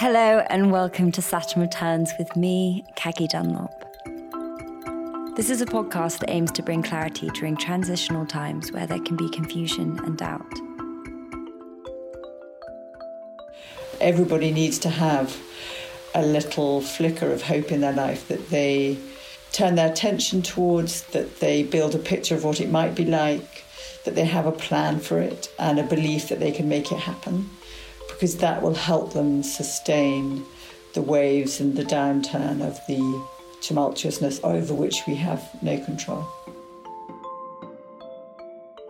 Hello, and welcome to Saturn Returns with me, Caggie Dunlop. This is a podcast that aims to bring clarity during transitional times where there can be confusion and doubt. Everybody needs to have a little flicker of hope in their life that they turn their attention towards, that they build a picture of what it might be like, that they have a plan for it, and a belief that they can make it happen, because that will help them sustain the waves and the downturn of the tumultuousness over which we have no control.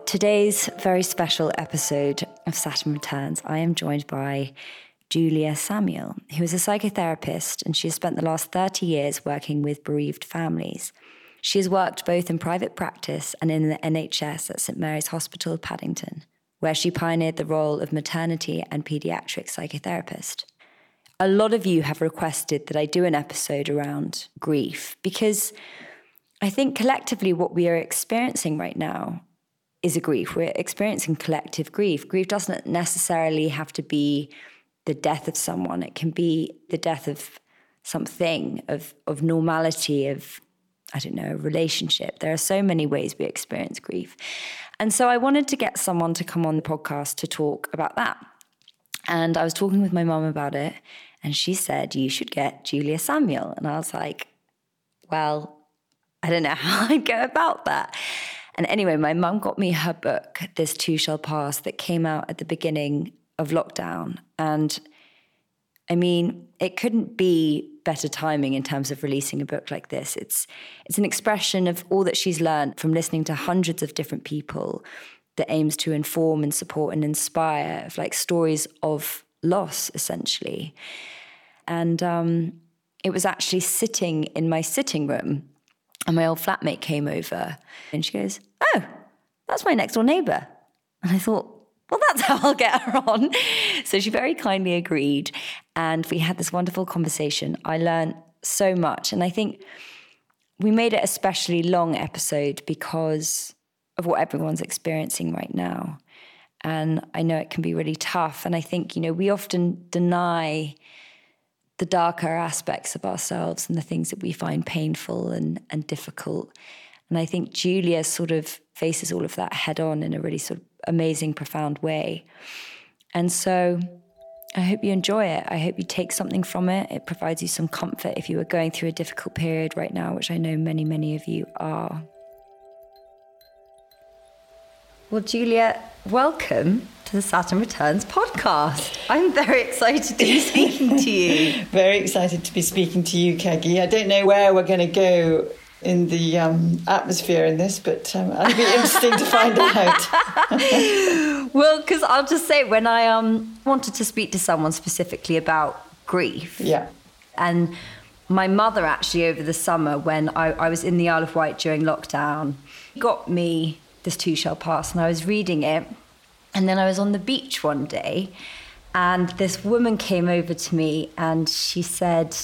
Today's very special episode of Saturn Returns, I am joined by Julia Samuel, who is a psychotherapist and she has spent the last 30 years working with bereaved families. She has worked both in private practice and in the NHS at St Mary's Hospital, Paddington, where she pioneered the role of maternity and paediatric psychotherapist. A lot of you have requested that I do an episode around grief because I think collectively what we are experiencing right now is a grief. We're experiencing collective grief. Grief doesn't necessarily have to be the death of someone, it can be the death of something, of, of normality, of I don't know, a relationship. There are so many ways we experience grief. And so I wanted to get someone to come on the podcast to talk about that. And I was talking with my mum about it, and she said, You should get Julia Samuel. And I was like, Well, I don't know how I'd go about that. And anyway, my mum got me her book, This Too Shall Pass, that came out at the beginning of lockdown. And I mean, it couldn't be better timing in terms of releasing a book like this. It's it's an expression of all that she's learned from listening to hundreds of different people that aims to inform and support and inspire of like stories of loss essentially. And um, it was actually sitting in my sitting room and my old flatmate came over and she goes, Oh, that's my next door neighbor. And I thought, well, that's how I'll get her on. So she very kindly agreed. And we had this wonderful conversation. I learned so much. And I think we made it especially long episode because of what everyone's experiencing right now. And I know it can be really tough. And I think, you know, we often deny the darker aspects of ourselves and the things that we find painful and, and difficult. And I think Julia sort of faces all of that head on in a really sort of amazing, profound way. And so I hope you enjoy it. I hope you take something from it. It provides you some comfort if you are going through a difficult period right now, which I know many, many of you are. Well, Julia, welcome to the Saturn Returns podcast. I'm very excited to be speaking to you. very excited to be speaking to you, Caggie. I don't know where we're going to go in the um, atmosphere in this, but um, it'll be interesting to find out. well, because I'll just say, when I um, wanted to speak to someone specifically about grief, yeah, and my mother actually over the summer when I, I was in the Isle of Wight during lockdown got me this too shall pass, and I was reading it, and then I was on the beach one day, and this woman came over to me and she said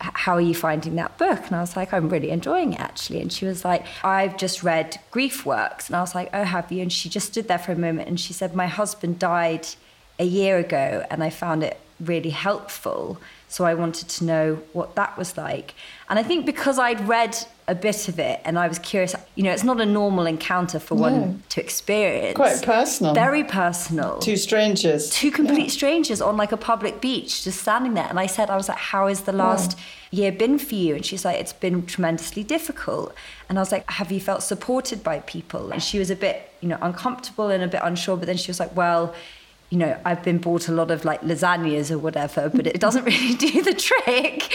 how are you finding that book? And I was like, I'm really enjoying it actually. And she was like, I've just read Grief Works. And I was like, Oh, have you? And she just stood there for a moment and she said, My husband died a year ago and I found it really helpful. So I wanted to know what that was like. And I think because I'd read a bit of it and I was curious, you know, it's not a normal encounter for no. one to experience. Quite personal. Very personal. Two strangers. Two complete yeah. strangers on like a public beach, just standing there. And I said, I was like, how has the last year been for you? And she's like, it's been tremendously difficult. And I was like, have you felt supported by people? And she was a bit, you know, uncomfortable and a bit unsure. But then she was like, well, you know, I've been bought a lot of like lasagnas or whatever, but it doesn't really do the trick.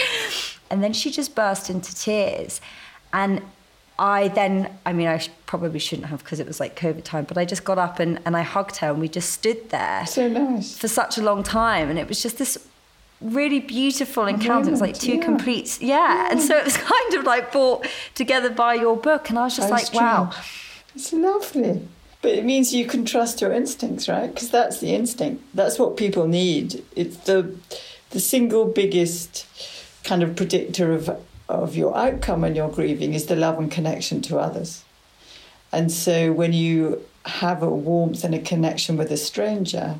And then she just burst into tears. And I then, I mean, I probably shouldn't have because it was like COVID time, but I just got up and, and I hugged her and we just stood there. So nice. For such a long time. And it was just this really beautiful encounter. It was like two yeah. complete, yeah. yeah. And so it was kind of like brought together by your book. And I was just That's like, true. wow. It's lovely. But it means you can trust your instincts, right? Because that's the instinct. That's what people need. It's the the single biggest kind of predictor of of your outcome when you're grieving is the love and connection to others. And so when you have a warmth and a connection with a stranger,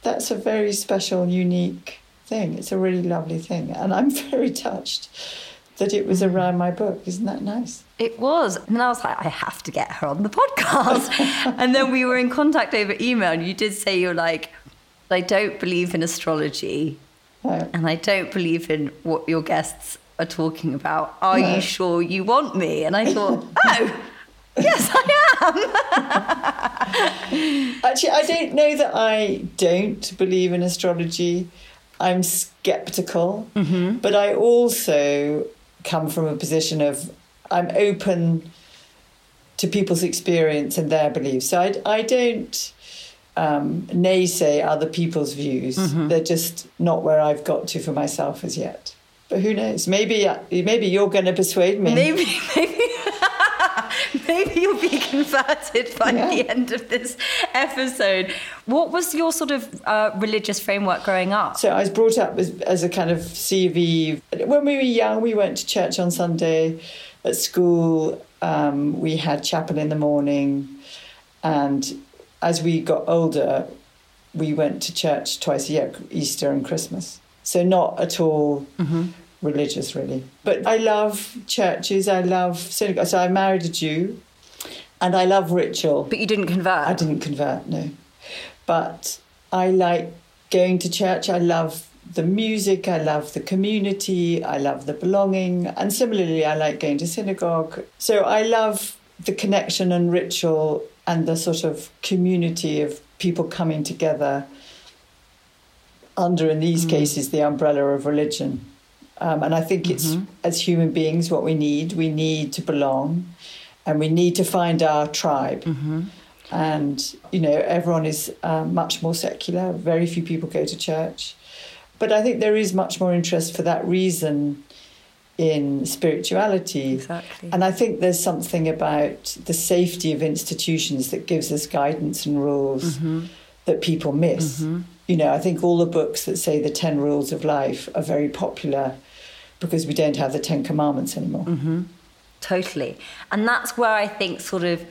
that's a very special, unique thing. It's a really lovely thing. And I'm very touched that it was around my book. Isn't that nice? It was. And I was like, I have to get her on the podcast. and then we were in contact over email, and you did say you're like, I don't believe in astrology, No. and I don't believe in what your guests are talking about. Are No. you sure you want me? And I thought, oh, yes, I am. Actually, I don't know that I don't believe in astrology. I'm skeptical, Mm-hmm. but I also come from a position of I'm open to people's experience and their beliefs. So I, I don't um, naysay other people's views. Mm-hmm. They're just not where I've got to for myself as yet. But who knows? Maybe maybe you're going to persuade me. Maybe, maybe, maybe you'll be converted by Yeah. the end of this episode. What was your sort of uh, religious framework growing up? So I was brought up as, as a kind of CV. When we were young, we went to church on Sunday. At school, um, we had chapel in the morning. And as we got older, we went to church twice a year, Easter and Christmas. So not at all religious, really. But I love churches. I love synagogue. So I married a Jew, and I love ritual. But you didn't convert. I didn't convert, no. But I like going to church. I love the music. I love the community. I love the belonging. And similarly, I like going to synagogue. So I love the connection and ritual and the sort of community of people coming together under, in these mm. cases, the umbrella of religion. Um, and I think it's, as human beings, what we need. We need to belong and we need to find our tribe. And, you know, everyone is uh, much more secular. Very few people go to church. But I think there is much more interest for that reason in spirituality. Exactly. And I think there's something about the safety of institutions that gives us guidance and rules that people miss. You know, I think all the books that say the 10 rules of life are very popular because we don't have the 10 commandments anymore. Mm-hmm. Totally. And that's where I think sort of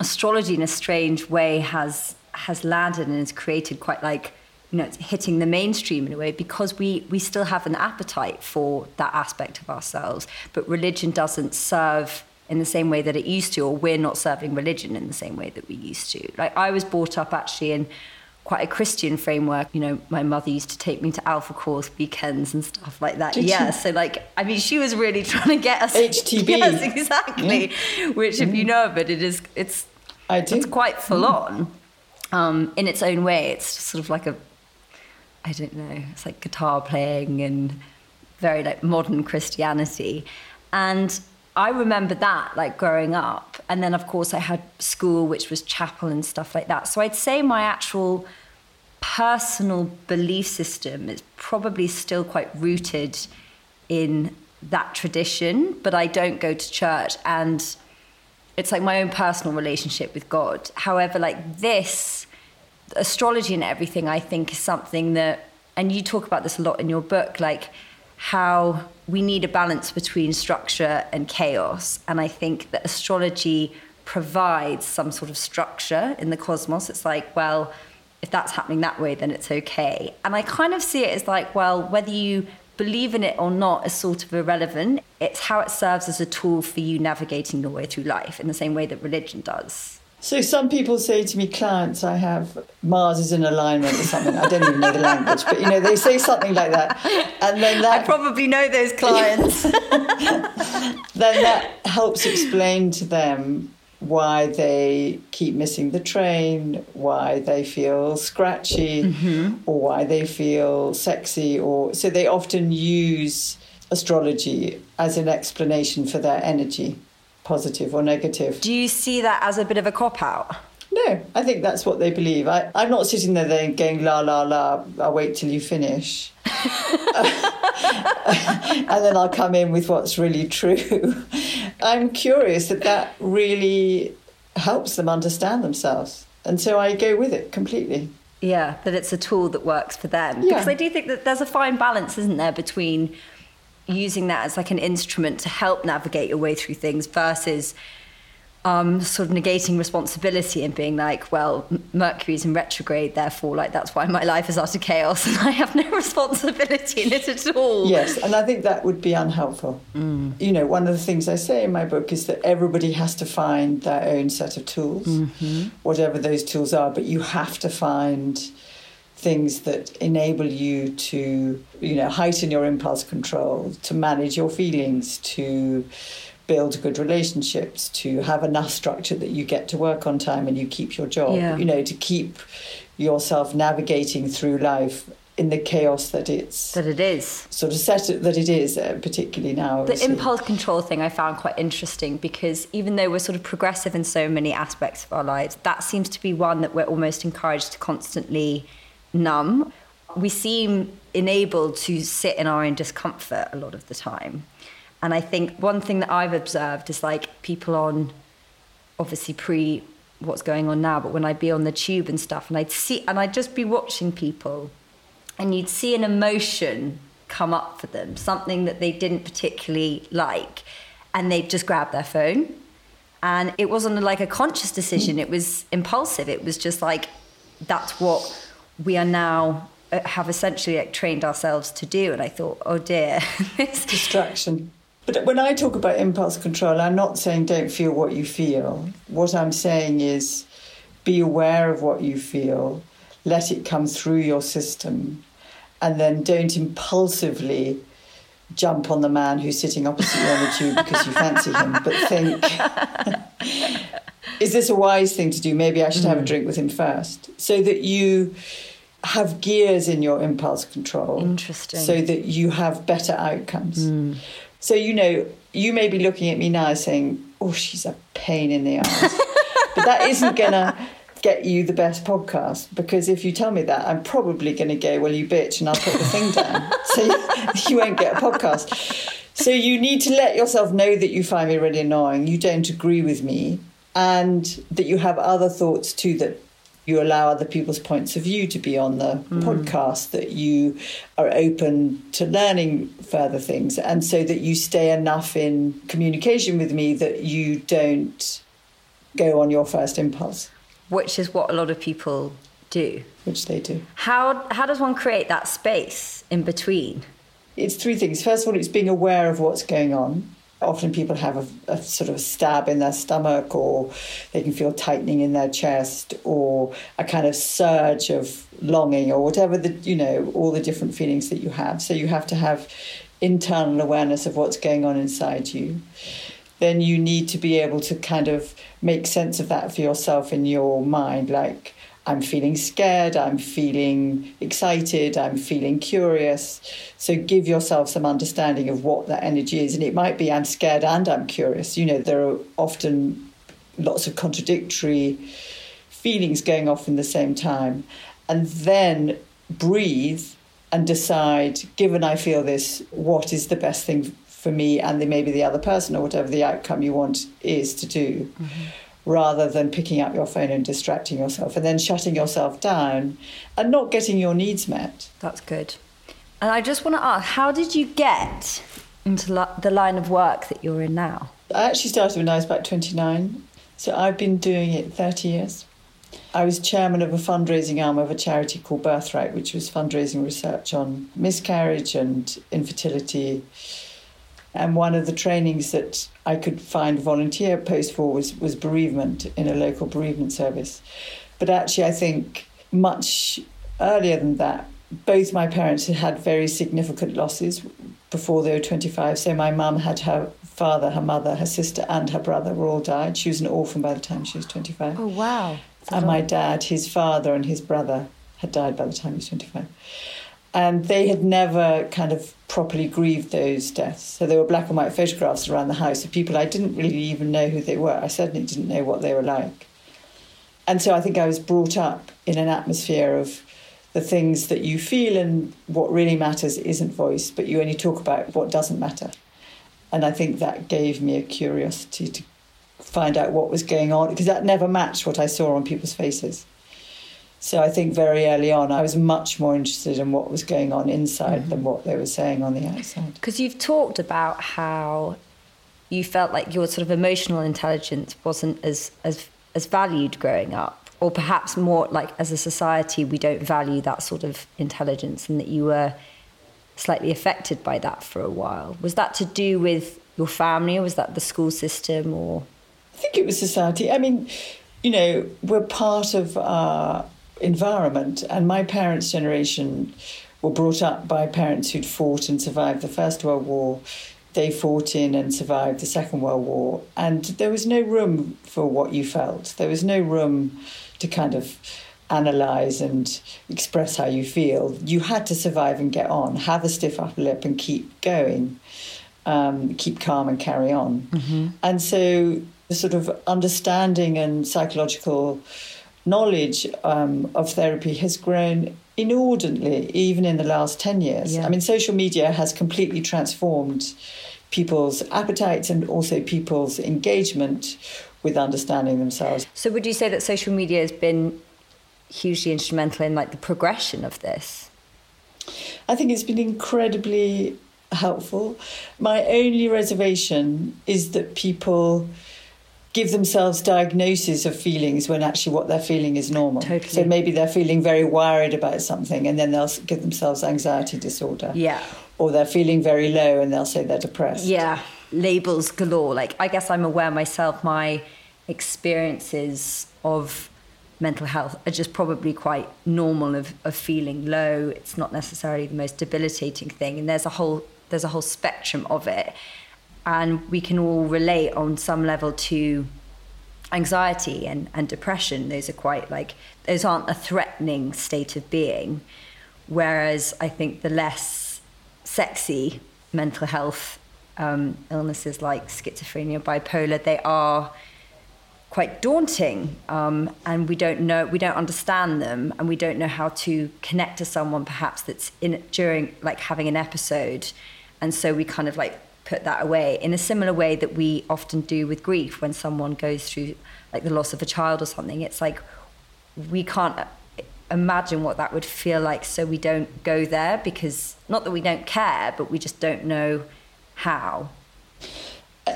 astrology in a strange way has has landed and has created quite like you know it's hitting the mainstream in a way because we we still have an appetite for that aspect of ourselves but religion doesn't serve in the same way that it used to or we're not serving religion in the same way that we used to like I was brought up actually in quite a Christian framework. You know, my mother used to take me to Alpha Course weekends and stuff like that. Did yeah, she? so like, I mean, she was really trying to get us HTB. Yes, exactly. Which, if you know of it, it is it's I do. it's quite full on um, in its own way. It's sort of like a I don't know. It's like guitar playing and very like modern Christianity, and. I remember that like growing up. And then, of course, I had school, which was chapel and stuff like that. So I'd say my actual personal belief system is probably still quite rooted in that tradition, but I don't go to church and it's like my own personal relationship with God. However, like this, astrology and everything, I think is something that, and you talk about this a lot in your book, like how we need a balance between structure and chaos. And I think that astrology provides some sort of structure in the cosmos. It's like, well, if that's happening that way, then it's okay. And I kind of see it as like, well, whether you believe in it or not is sort of irrelevant. It's how it serves as a tool for you navigating your way through life in the same way that religion does. So some people say to me, clients, I have Mars is in alignment or something. I don't even know the language, but you know they say something like that, and then that I probably know those clients. then that helps explain to them why they keep missing the train, why they feel scratchy, mm-hmm. or why they feel sexy, or so they often use astrology as an explanation for their energy, positive or negative. Do you see that as a bit of a cop out? No, I think that's what they believe. I, I'm not sitting there then going la la la. I'll wait till you finish, and then I'll come in with what's really true. I'm curious that that really helps them understand themselves, and so I go with it completely. Yeah, that it's a tool that works for them. Yeah. Because I do think that there's a fine balance, isn't there, between using that as like an instrument to help navigate your way through things versus um, sort of negating responsibility and being like, well, Mercury's in retrograde, therefore, like that's why my life is utter chaos and I have no responsibility in it at all. Yes, and I think that would be unhelpful. Mm. You know, one of the things I say in my book is that everybody has to find their own set of tools, mm-hmm. whatever those tools are, but you have to find things that enable you to, you know, heighten your impulse control, to manage your feelings, to build good relationships, to have enough structure that you get to work on time and you keep your job, yeah. you know, to keep yourself navigating through life in the chaos that it's that it is. sort of set that it is uh, particularly now the impulse control thing i found quite interesting because even though we're sort of progressive in so many aspects of our lives that seems to be one that we're almost encouraged to constantly numb. We seem enabled to sit in our own discomfort a lot of the time and I think one thing that I've observed is like people on obviously pre what's going on now, but when I'd be on the tube and stuff and I'd see and I'd just be watching people and you'd see an emotion come up for them, something that they didn't particularly like, and they'd just grab their phone. And it wasn't like a conscious decision, it was impulsive. It was just like that's what we are now uh, have essentially like trained ourselves to do and i thought oh dear distraction but when I talk about impulse control, I'm not saying don't feel what you feel. What I'm saying is be aware of what you feel, let it come through your system, and then don't impulsively jump on the man who's sitting opposite you on the tube because you fancy him, but think, is this a wise thing to do? Maybe I should have a mm. drink with him first. So that you have gears in your impulse control. Interesting. So that you have better outcomes. Mm. So, you know, you may be looking at me now saying, oh, she's a pain in the ass. but that isn't going to get you the best podcast because if you tell me that, I'm probably going to go, well, you bitch, and I'll put the thing down. so you, you won't get a podcast. So you need to let yourself know that you find me really annoying, you don't agree with me, and that you have other thoughts too that you allow other people's points of view to be on the mm. podcast, that you are open to learning further things, and so that you stay enough in communication with me that you don't go on your first impulse. Which is what a lot of people do. Which they do. How, how does one create that space in between? It's three things. First of all, it's being aware of what's going on often people have a, a, sort of stab in their stomach or they can feel tightening in their chest or a kind of surge of longing or whatever the you know all the different feelings that you have. So you have to have internal awareness of what's going on inside you. Then you need to be able to kind of make sense of that for yourself in your mind like I'm feeling scared, I'm feeling excited, I'm feeling curious. So give yourself some understanding of what that energy is. And it might be I'm scared and I'm curious. You know, there are often lots of contradictory feelings going off in the same time. And then breathe and decide, given I feel this, what is the best thing for me and the, maybe the other person or whatever the outcome you want is to do. Mm-hmm rather than picking up your phone and distracting yourself and then shutting yourself down and not getting your needs met. That's good. And I just want to ask, how did you get into the line of work that you're in now? I actually started when I was about 29, so I've been doing it 30 years. I was chairman of a fundraising arm of a charity called Birthright, which was fundraising research on miscarriage and infertility and one of the trainings that I could find volunteer post for was, was bereavement in a local bereavement service. But actually, I think much earlier than that, both my parents had had very significant losses before they were 25. So my mum had her father, her mother, her sister, and her brother were all died. She was an orphan by the time she was 25. Oh, wow. and my dad, his father, and his brother had died by the time he was 25 and they had never kind of properly grieved those deaths. So there were black and white photographs around the house of people I didn't really even know who they were. I certainly didn't know what they were like. And so I think I was brought up in an atmosphere of the things that you feel and what really matters isn't voiced, but you only talk about what doesn't matter. And I think that gave me a curiosity to find out what was going on because that never matched what I saw on people's faces. So I think very early on, I was much more interested in what was going on inside mm-hmm. than what they were saying on the outside. Because you've talked about how you felt like your sort of emotional intelligence wasn't as as as valued growing up or perhaps more like as a society we don't value that sort of intelligence and that you were slightly affected by that for a while was that to do with your family or was that the school system or i think it was society i mean you know we're part of our environment and my parents generation were brought up by parents who'd fought and survived the first world war they fought in and survived the Second World War, and there was no room for what you felt. There was no room to kind of analyze and express how you feel. You had to survive and get on, have a stiff upper lip and keep going, um, keep calm and carry on. Mm-hmm. And so the sort of understanding and psychological knowledge um, of therapy has grown inordinately, even in the last 10 years. Yeah. I mean, social media has completely transformed people's appetites and also people's engagement with understanding themselves. So, would you say that social media has been hugely instrumental in like the progression of this? I think it's been incredibly helpful. My only reservation is that people give themselves diagnoses of feelings when actually what they're feeling is normal. Totally. So maybe they're feeling very worried about something and then they'll give themselves anxiety disorder. Yeah. Or they're feeling very low and they'll say they're depressed. Yeah. Labels galore. Like I guess I'm aware myself my experiences of mental health are just probably quite normal of, of feeling low. It's not necessarily the most debilitating thing. And there's a whole there's a whole spectrum of it and we can all relate on some level to anxiety and, and depression. Those are quite like those aren't a threatening state of being whereas i think the less sexy mental health um, illnesses like schizophrenia bipolar they are quite daunting um, and we don't know we don't understand them and we don't know how to connect to someone perhaps that's in during like having an episode. And so we kind of like put that away in a similar way that we often do with grief when someone goes through like the loss of a child or something. It's like we can't imagine what that would feel like so we don't go there because not that we don't care but we just don't know how.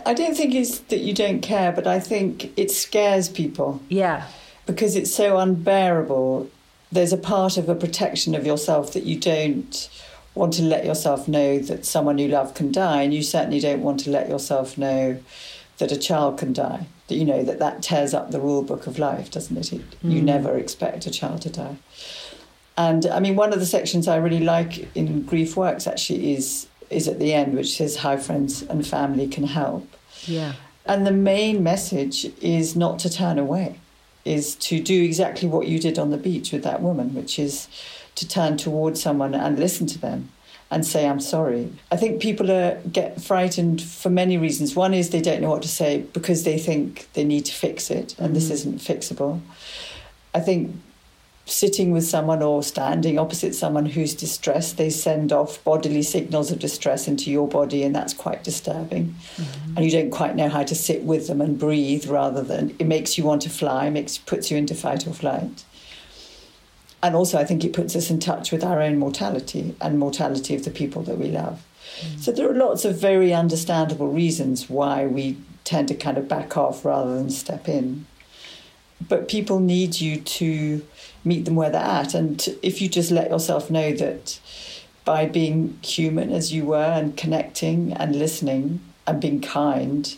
I don't think it's that you don't care but i think it scares people. Yeah. Because it's so unbearable. There's a part of a protection of yourself that you don't want to let yourself know that someone you love can die, and you certainly don't want to let yourself know that a child can die. That you know that that tears up the rule book of life, doesn't it? it mm. You never expect a child to die. And I mean, one of the sections I really like in Grief Works actually is is at the end, which says how friends and family can help. Yeah. And the main message is not to turn away, is to do exactly what you did on the beach with that woman, which is to turn towards someone and listen to them and say I'm sorry. I think people are, get frightened for many reasons. One is they don't know what to say because they think they need to fix it and mm-hmm. this isn't fixable. I think sitting with someone or standing opposite someone who's distressed, they send off bodily signals of distress into your body, and that's quite disturbing. Mm-hmm. And you don't quite know how to sit with them and breathe rather than it makes you want to fly, makes puts you into fight or flight and also I think it puts us in touch with our own mortality and mortality of the people that we love. Mm. So there are lots of very understandable reasons why we tend to kind of back off rather than step in. But people need you to meet them where they're at. And if you just let yourself know that by being human as you were and connecting and listening and being kind,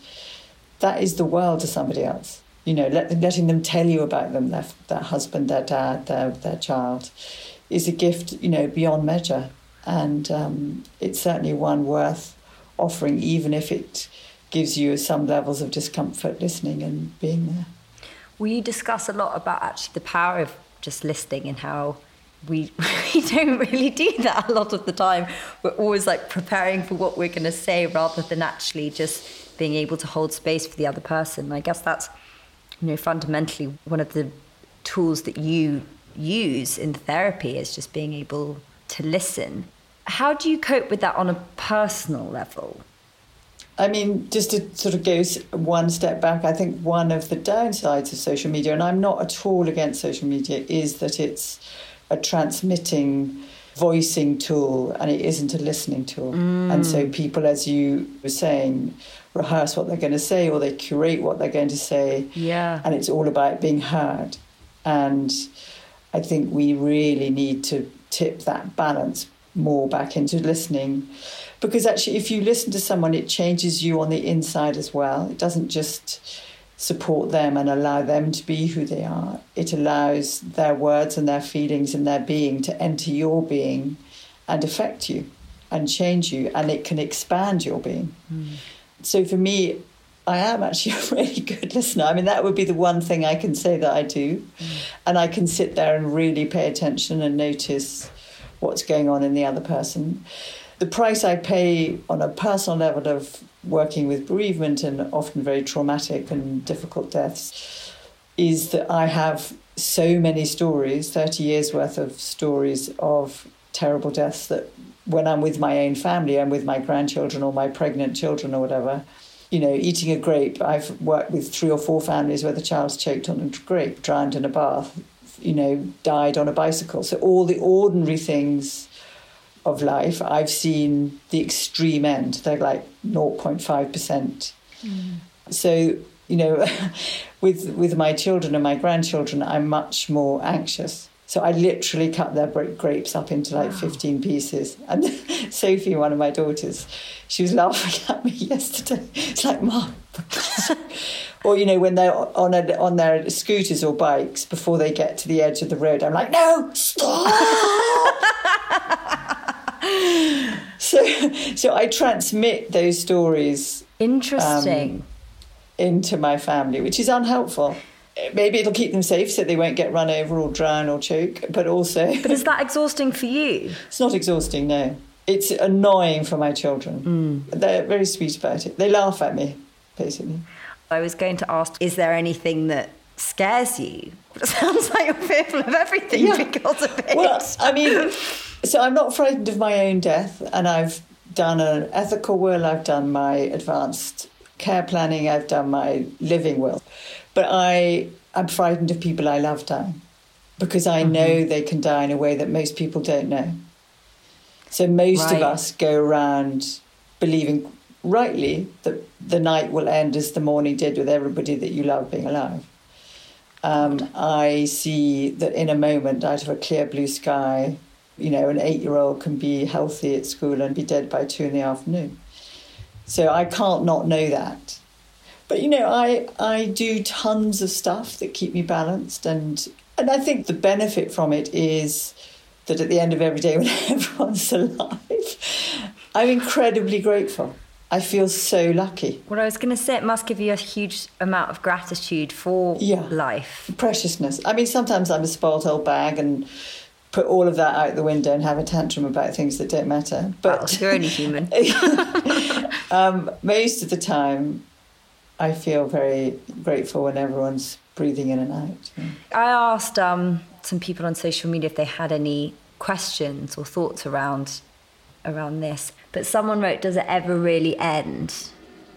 that is the world to somebody else you know, let, letting them tell you about them, their, their husband, their dad, their, their child, is a gift, you know, beyond measure. And um, it's certainly one worth offering, even if it gives you some levels of discomfort listening and being there. We discuss a lot about actually the power of just listening and how we, we don't really do that a lot of the time. We're always like preparing for what we're going to say rather than actually just being able to hold space for the other person. I guess that's you know, fundamentally one of the tools that you use in therapy is just being able to listen. How do you cope with that on a personal level? I mean, just to sort of go one step back, I think one of the downsides of social media, and I'm not at all against social media, is that it's a transmitting voicing tool and it isn't a listening tool. Mm. And so people, as you were saying, rehearse what they're going to say or they curate what they're going to say. Yeah. And it's all about being heard. And I think we really need to tip that balance more back into listening. Because actually, if you listen to someone, it changes you on the inside as well. It doesn't just support them and allow them to be who they are. It allows their words and their feelings and their being to enter your being and affect you and change you, and it can expand your being. Mm. So for me, I am actually a really good listener. I mean, that would be the one thing I can say that I do. Mm. And I can sit there and really pay attention and notice what's going on in the other person. The price I pay on a personal level of working with bereavement and often very traumatic and difficult deaths is that I have so many stories, 30 years worth of stories of terrible deaths that when I'm with my own family, I'm with my grandchildren or my pregnant children or whatever, you know, eating a grape. I've worked with three or four families where the child's choked on a grape, drowned in a bath, you know, died on a bicycle. So all the ordinary things of life, I've seen the extreme end. They're like 0.5%. Mm. So, you know, with with my children and my grandchildren, I'm much more anxious. So I literally cut their grapes up into like wow. 15 pieces. And Sophie, one of my daughters, she was laughing at me yesterday. It's like, Mom, or you know, when they're on a, on their scooters or bikes before they get to the edge of the road, I'm like, no, stop. so, so I transmit those stories. Interesting. Um, into my family, which is unhelpful. Maybe it'll keep them safe so they won't get run over or drown or choke, but also. But is that exhausting for you? It's not exhausting, no. It's annoying for my children. Mm. They're very sweet about it. They laugh at me, basically. I was going to ask, is there anything that scares you? It sounds like you're fearful of everything yeah. because of it. Well, I mean, so I'm not frightened of my own death, and I've done an ethical will, I've done my advanced care planning, I've done my living will. But I am frightened of people I love dying because I mm-hmm. know they can die in a way that most people don't know. So most right. of us go around believing rightly that the night will end as the morning did with everybody that you love being alive. Um, I see that in a moment, out of a clear blue sky, you know, an eight year old can be healthy at school and be dead by two in the afternoon. So I can't not know that. But you know, I I do tons of stuff that keep me balanced and and I think the benefit from it is that at the end of every day when everyone's alive, I'm incredibly grateful. I feel so lucky. Well, I was going to say it must give you a huge amount of gratitude for yeah. life. Preciousness. I mean, sometimes I'm a spoiled old bag and put all of that out the window and have a tantrum about things that don't matter. But well, you're only human. um, most of the time, I feel very grateful when everyone's breathing in and out. Yeah. I asked um, some people on social media if they had any questions or thoughts around around this. But someone wrote, "Does it ever really end?"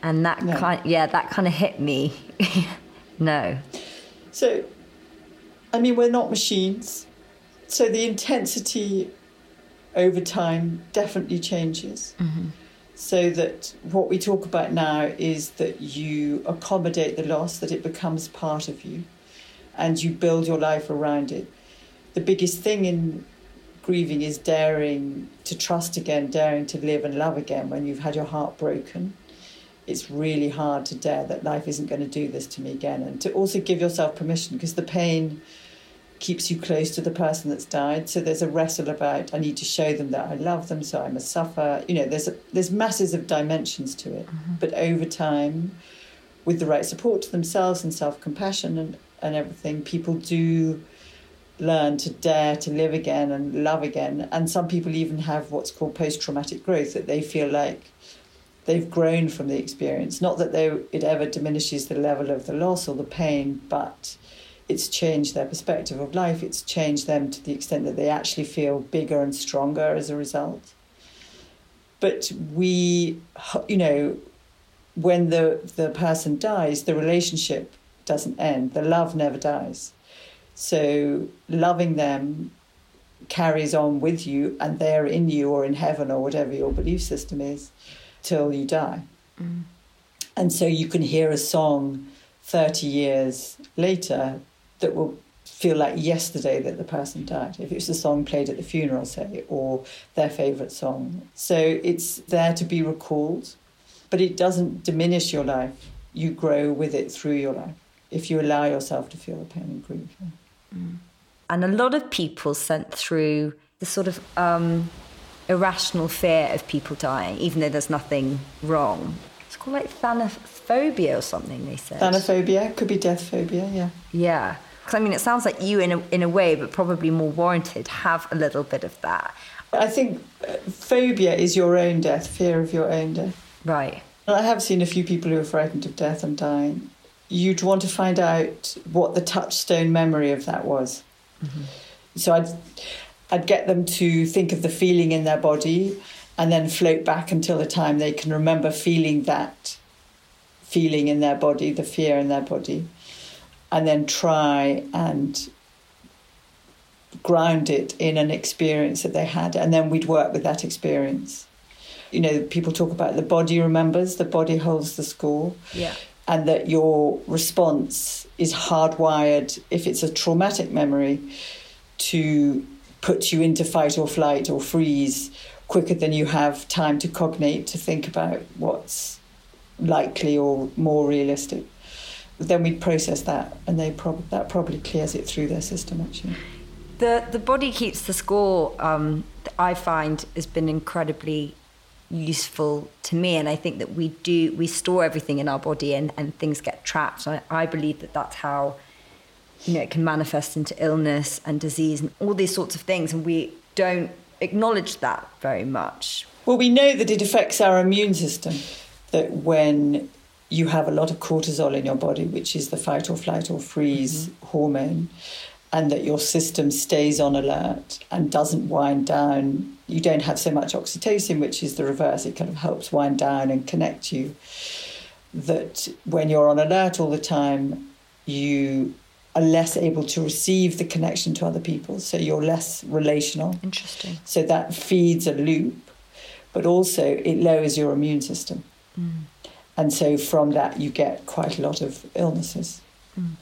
And that no. kind, yeah, that kind of hit me. no. So, I mean, we're not machines. So the intensity over time definitely changes. Mm-hmm. So that what we talk about now is that you accommodate the loss, that it becomes part of you, and you build your life around it. The biggest thing in grieving is daring to trust again, daring to live and love again when you've had your heart broken. It's really hard to dare that life isn't going to do this to me again, and to also give yourself permission because the pain keeps you close to the person that's died. So there's a wrestle about I need to show them that I love them, so I must suffer. You know, there's a, there's masses of dimensions to it, mm-hmm. but over time, with the right support to themselves and self compassion and and everything, people do learn to dare to live again and love again. And some people even have what's called post traumatic growth, that they feel like they've grown from the experience. Not that they, it ever diminishes the level of the loss or the pain, but it's changed their perspective of life. It's changed them to the extent that they actually feel bigger and stronger as a result. But we, you know, when the, the person dies, the relationship doesn't end, the love never dies. So loving them carries on with you and they're in you or in heaven or whatever your belief system is till you die. Mm. And so you can hear a song 30 years later that will feel like yesterday that the person died. If it was a song played at the funeral, say, or their favourite song. So it's there to be recalled, but it doesn't diminish your life. You grow with it through your life if you allow yourself to feel the pain and grief. Mm. And a lot of people sent through the sort of um, irrational fear of people dying, even though there's nothing wrong. It's called like thanophobia or something, they said. Thanophobia, could be death phobia, yeah. Yeah. Because I mean, it sounds like you, in a, in a way, but probably more warranted, have a little bit of that. I think uh, phobia is your own death, fear of your own death. Right. I have seen a few people who are frightened of death and dying. You'd want to find out what the touchstone memory of that was. Mm-hmm. So I'd, I'd get them to think of the feeling in their body and then float back until the time they can remember feeling that feeling in their body, the fear in their body, and then try and ground it in an experience that they had, and then we'd work with that experience. You know, people talk about the body remembers, the body holds the score. Yeah. And that your response is hardwired, if it's a traumatic memory, to put you into fight or flight or freeze quicker than you have time to cognate, to think about what's likely or more realistic. Then we process that, and they prob- that probably clears it through their system actually. The the body keeps the score. Um, I find has been incredibly useful to me, and I think that we do we store everything in our body, and, and things get trapped. I, I believe that that's how you know it can manifest into illness and disease and all these sorts of things, and we don't acknowledge that very much. Well, we know that it affects our immune system that when you have a lot of cortisol in your body, which is the fight or flight or freeze mm-hmm. hormone, and that your system stays on alert and doesn't wind down. You don't have so much oxytocin, which is the reverse. It kind of helps wind down and connect you. That when you're on alert all the time, you are less able to receive the connection to other people. So you're less relational. Interesting. So that feeds a loop, but also it lowers your immune system. Mm. And so from that, you get quite a lot of illnesses. Mm.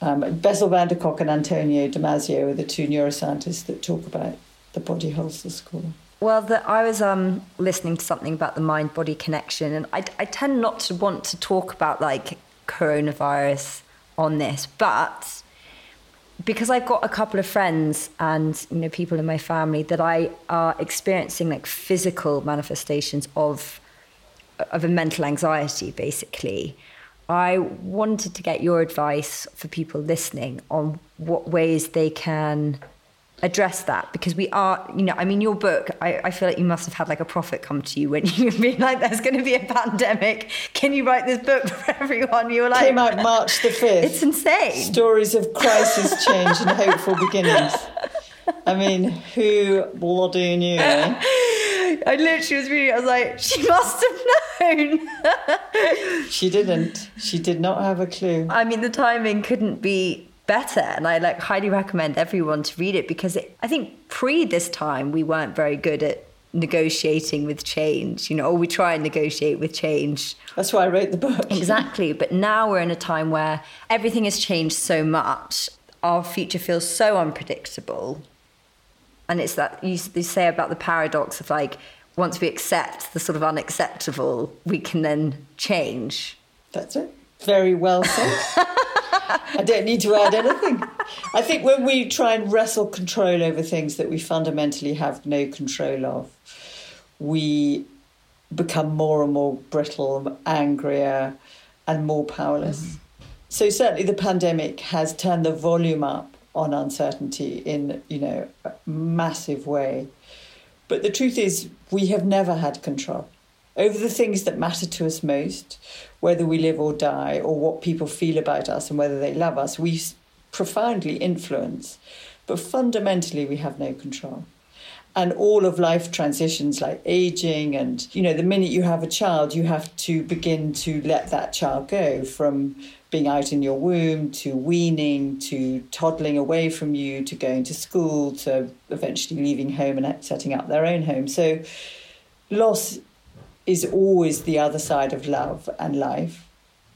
Um, Bessel van der Kolk and Antonio Damasio are the two neuroscientists that talk about the body holds the score. Well, the, I was um, listening to something about the mind body connection, and I, I tend not to want to talk about like coronavirus on this, but because I've got a couple of friends and you know people in my family that I are experiencing like physical manifestations of of a mental anxiety, basically. I wanted to get your advice for people listening on what ways they can address that because we are, you know, I mean, your book, I, I feel like you must have had like a prophet come to you when you've been like, there's going to be a pandemic. Can you write this book for everyone? You were like, came out March the 5th. It's insane. Stories of crisis, change, and hopeful beginnings. I mean, who bloody knew? Eh? I literally was reading. I was like, she must have known. she didn't. She did not have a clue. I mean, the timing couldn't be better, and I like highly recommend everyone to read it because it, I think pre this time we weren't very good at negotiating with change. You know, or we try and negotiate with change. That's why I wrote the book. exactly. But now we're in a time where everything has changed so much. Our future feels so unpredictable and it's that you, you say about the paradox of like once we accept the sort of unacceptable, we can then change. That's it. Very well said. I don't need to add anything. I think when we try and wrestle control over things that we fundamentally have no control of, we become more and more brittle, angrier, and more powerless. Mm-hmm. So certainly the pandemic has turned the volume up on uncertainty in you know a massive way but the truth is we have never had control over the things that matter to us most whether we live or die or what people feel about us and whether they love us. We profoundly influence but fundamentally we have no control. And all of life transitions like aging and you know the minute you have a child you have to begin to let that child go from being out in your womb to weaning to toddling away from you to going to school to eventually leaving home and setting up their own home. So loss is always the other side of love and life.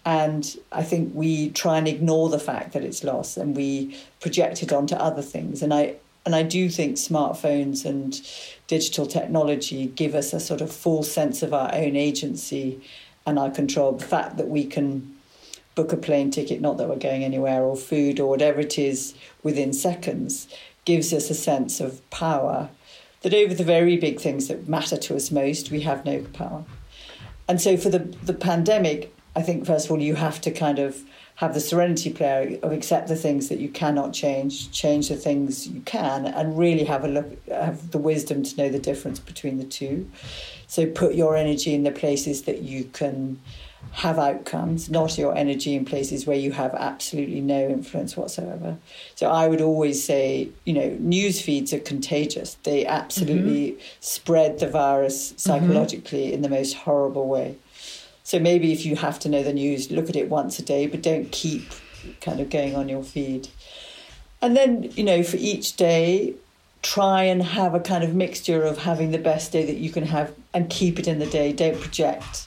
And I think we try and ignore the fact that it's loss and we project it onto other things. And I and I do think smartphones and digital technology give us a sort of full sense of our own agency and our control. The fact that we can book a plane ticket, not that we're going anywhere, or food or whatever it is within seconds, gives us a sense of power that over the very big things that matter to us most, we have no power. And so for the, the pandemic, I think, first of all, you have to kind of have the serenity prayer of accept the things that you cannot change, change the things you can, and really have a look, have the wisdom to know the difference between the two. So put your energy in the places that you can have outcomes, not your energy in places where you have absolutely no influence whatsoever. So I would always say, you know, news feeds are contagious. They absolutely mm-hmm. spread the virus psychologically mm-hmm. in the most horrible way. So maybe if you have to know the news, look at it once a day, but don't keep kind of going on your feed. And then, you know, for each day, try and have a kind of mixture of having the best day that you can have and keep it in the day. Don't project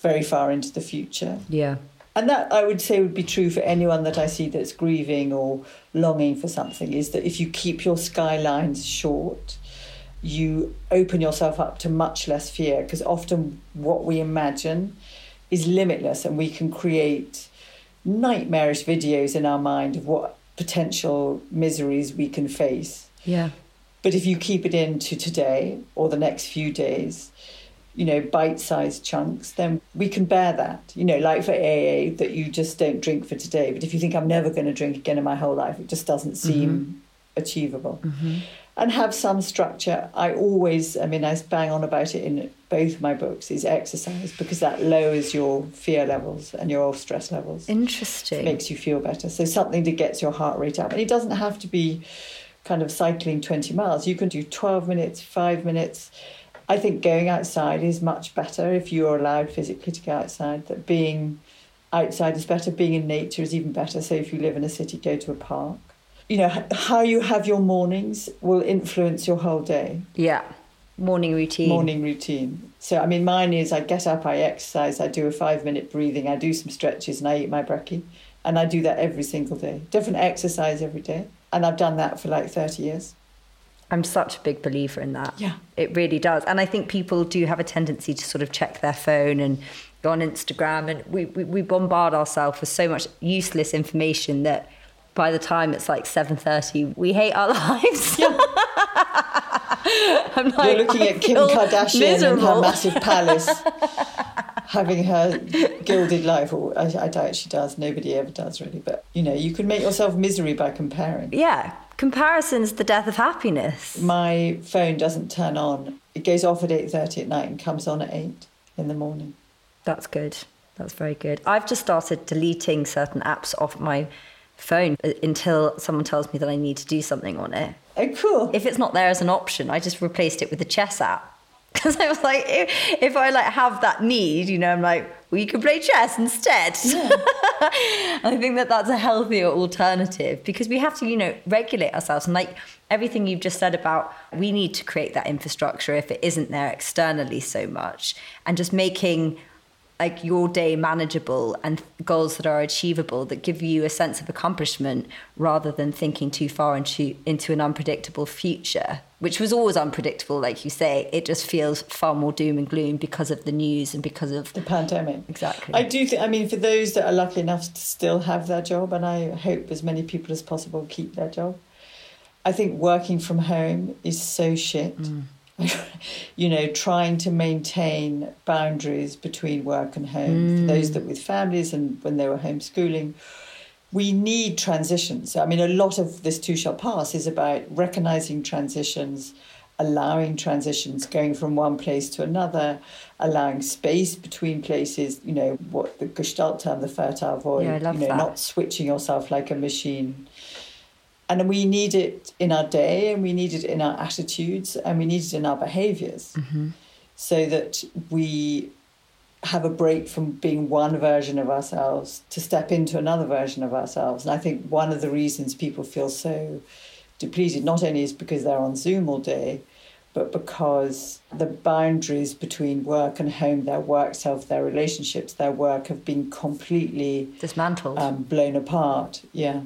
very far into the future. Yeah. And that I would say would be true for anyone that I see that's grieving or longing for something is that if you keep your skylines short, you open yourself up to much less fear because often what we imagine is limitless and we can create nightmarish videos in our mind of what potential miseries we can face. Yeah. But if you keep it into today or the next few days, you know, bite sized chunks, then we can bear that. You know, like for AA, that you just don't drink for today. But if you think I'm never going to drink again in my whole life, it just doesn't seem mm-hmm. achievable. Mm-hmm. And have some structure. I always, I mean, I bang on about it in both my books, is exercise because that lowers your fear levels and your stress levels. Interesting. It makes you feel better. So something that gets your heart rate up. And it doesn't have to be kind of cycling 20 miles. You can do 12 minutes, five minutes I think going outside is much better if you are allowed physically to go outside. That being outside is better. Being in nature is even better. So if you live in a city, go to a park. You know how you have your mornings will influence your whole day. Yeah, morning routine. Morning routine. So I mean, mine is I get up, I exercise, I do a five minute breathing, I do some stretches, and I eat my brekkie, and I do that every single day. Different exercise every day, and I've done that for like thirty years. I'm such a big believer in that. Yeah. It really does. And I think people do have a tendency to sort of check their phone and go on Instagram and we, we, we bombard ourselves with so much useless information that by the time it's like 7.30, we hate our lives. Yeah. I'm like, You're looking I at Kim Kardashian miserable. in her massive palace, having her gilded life. Or I, I doubt she does. Nobody ever does, really. But, you know, you can make yourself misery by comparing. Yeah, Comparison's the death of happiness. My phone doesn't turn on. It goes off at 8.30 at night and comes on at 8 in the morning. That's good. That's very good. I've just started deleting certain apps off my phone uh, until someone tells me that I need to do something on it. Oh, cool. If it's not there as an option, I just replaced it with the chess app because I was like, if, if, I like have that need, you know, I'm like, well, you can play chess instead. Yeah. I think that that's a healthier alternative because we have to, you know, regulate ourselves. And like everything you've just said about, we need to create that infrastructure if it isn't there externally so much, and just making like your day manageable and goals that are achievable that give you a sense of accomplishment rather than thinking too far into into an unpredictable future which was always unpredictable like you say. It just feels far more doom and gloom because of the news and because of the pandemic. Exactly. I do think i mean for those that are lucky enough to still have their job and i hope as many people as possible keep their job i think working from home is so shit. Mm you know, trying to maintain boundaries between work and home. Mm. For those that with families and when they were homeschooling, we need transitions. I mean, a lot of this too shall pass is about recognizing transitions, allowing transitions, going from one place to another, allowing space between places. You know, what the Gestalt term, the fertile void. Yeah, I love you know, that. not switching yourself like a machine and we need it in our day and we need it in our attitudes and we need it in our behaviors mm-hmm. so that we have a break from being one version of ourselves to step into another version of ourselves. And I think one of the reasons people feel so depleted not only is because they're on Zoom all day, but because the boundaries between work and home, their work self, their relationships, their work have been completely dismantled, um, blown apart. Yeah,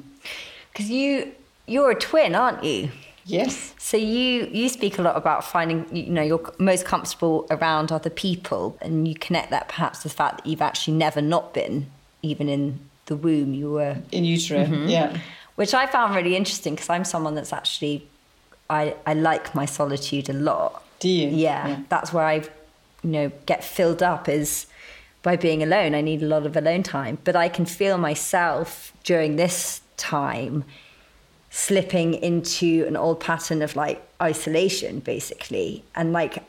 because you you're a twin, aren't you? Yes. So you you speak a lot about finding you know you're most comfortable around other people, and you connect that perhaps to the fact that you've actually never not been even in the womb. You were in utero. Mm-hmm. Yeah. Which I found really interesting because I'm someone that's actually I, I like my solitude a lot. Do you? Yeah, yeah, that's where I, you know, get filled up is by being alone. I need a lot of alone time, but I can feel myself during this time slipping into an old pattern of like isolation, basically. And like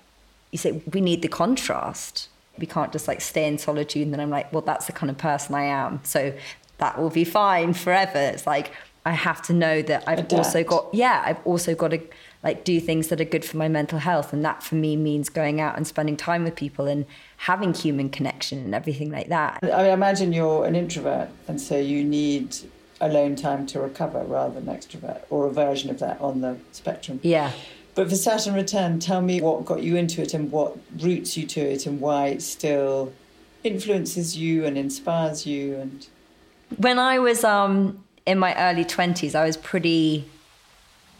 you say, we need the contrast. We can't just like stay in solitude. And then I'm like, well, that's the kind of person I am. So that will be fine forever. It's like I have to know that I've Adapt. also got yeah, I've also got to like do things that are good for my mental health and that for me means going out and spending time with people and having human connection and everything like that. I imagine you're an introvert and so you need alone time to recover rather than extrovert or a version of that on the spectrum. Yeah. But for Saturn Return, tell me what got you into it and what roots you to it and why it still influences you and inspires you and when I was um in my early 20s, I was pretty